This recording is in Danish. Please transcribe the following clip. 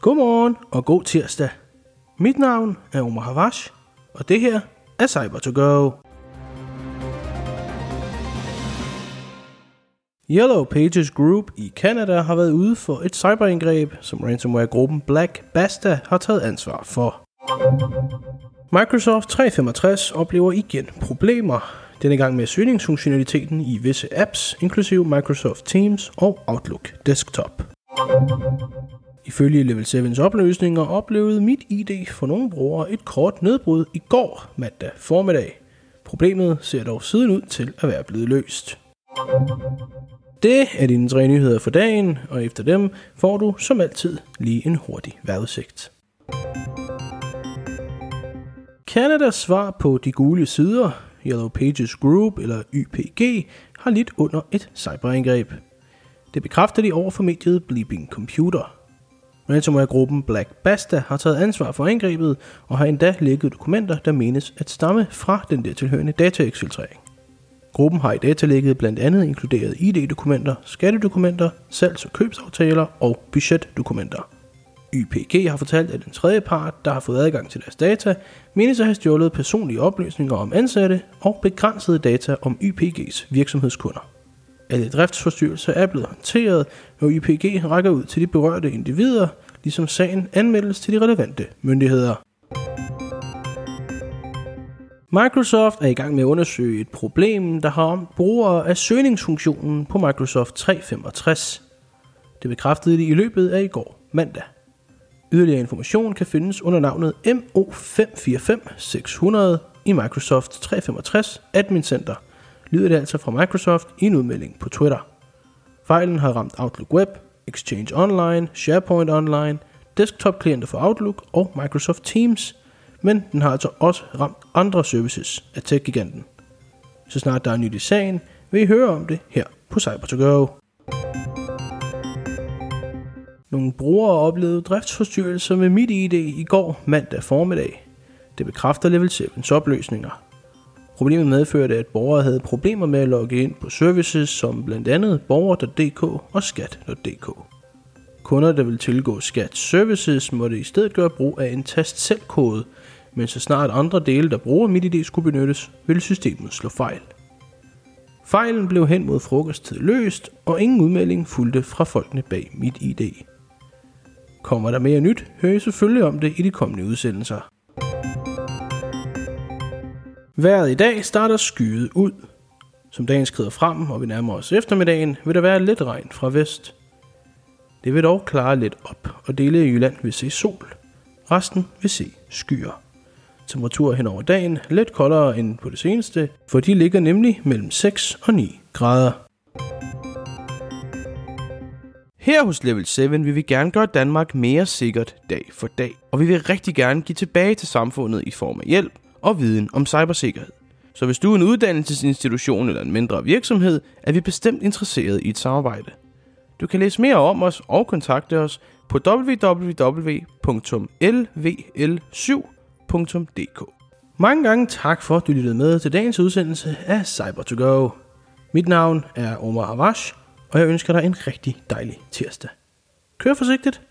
Godmorgen og god tirsdag. Mit navn er Omar Havash, og det her er Cyber to Go. Yellow Pages Group i Canada har været ude for et cyberangreb, som ransomware-gruppen Black Basta har taget ansvar for. Microsoft 365 oplever igen problemer, denne gang med søgningsfunktionaliteten i visse apps, inklusive Microsoft Teams og Outlook Desktop. Ifølge Level 7's opløsninger oplevede mit ID for nogle brugere et kort nedbrud i går mandag formiddag. Problemet ser dog siden ud til at være blevet løst. Det er dine tre nyheder for dagen, og efter dem får du som altid lige en hurtig vejrudsigt. Kanadas svar på de gule sider, Yellow Pages Group eller YPG, har lidt under et cyberangreb. Det bekræfter de over for mediet Bleeping Computer. Ransomware-gruppen Black Basta har taget ansvar for angrebet og har endda lækket dokumenter, der menes at stamme fra den der tilhørende dataeksfiltrering. Gruppen har i datalægget blandt andet inkluderet ID-dokumenter, skattedokumenter, salgs- og købsaftaler og budgetdokumenter. YPG har fortalt, at en tredje part, der har fået adgang til deres data, menes at have stjålet personlige oplysninger om ansatte og begrænsede data om YPG's virksomhedskunder. Alle driftsforstyrrelser er blevet håndteret, og IPG rækker ud til de berørte individer, ligesom sagen anmeldes til de relevante myndigheder. Microsoft er i gang med at undersøge et problem, der har om brugere af søgningsfunktionen på Microsoft 365. Det bekræftede de i løbet af i går mandag. Yderligere information kan findes under navnet MO545600 i Microsoft 365 Admin Center, lyder det altså fra Microsoft i en udmelding på Twitter. Fejlen har ramt Outlook Web, Exchange Online, SharePoint Online, desktop-klienter for Outlook og Microsoft Teams, men den har altså også ramt andre services af tech-giganten. Så snart der er nyt i sagen, vil I høre om det her på Cyber2Go. Nogle brugere oplevede driftsforstyrrelser med MitID i går mandag formiddag. Det bekræfter Level 7's opløsninger. Problemet medførte, at borgere havde problemer med at logge ind på services som blandt andet borger.dk og skat.dk. Kunder, der ville tilgå Skat Services, måtte i stedet gøre brug af en tast selv kode, men så snart andre dele, der bruger MitID skulle benyttes, ville systemet slå fejl. Fejlen blev hen mod frokosttid løst, og ingen udmelding fulgte fra folkene bag MitID. Kommer der mere nyt, hører I selvfølgelig om det i de kommende udsendelser. Vejret i dag starter skyet ud. Som dagen skrider frem, og vi nærmer os eftermiddagen, vil der være lidt regn fra vest. Det vil dog klare lidt op, og dele af Jylland vil se sol. Resten vil se skyer. Temperaturer hen over dagen lidt koldere end på det seneste, for de ligger nemlig mellem 6 og 9 grader. Her hos Level 7 vil vi gerne gøre Danmark mere sikkert dag for dag, og vi vil rigtig gerne give tilbage til samfundet i form af hjælp og viden om cybersikkerhed. Så hvis du er en uddannelsesinstitution eller en mindre virksomhed, er vi bestemt interesseret i et samarbejde. Du kan læse mere om os og kontakte os på www.lvl7.dk. Mange gange tak for, at du lyttede med til dagens udsendelse af cyber to go Mit navn er Omar Havash, og jeg ønsker dig en rigtig dejlig tirsdag. Kør forsigtigt!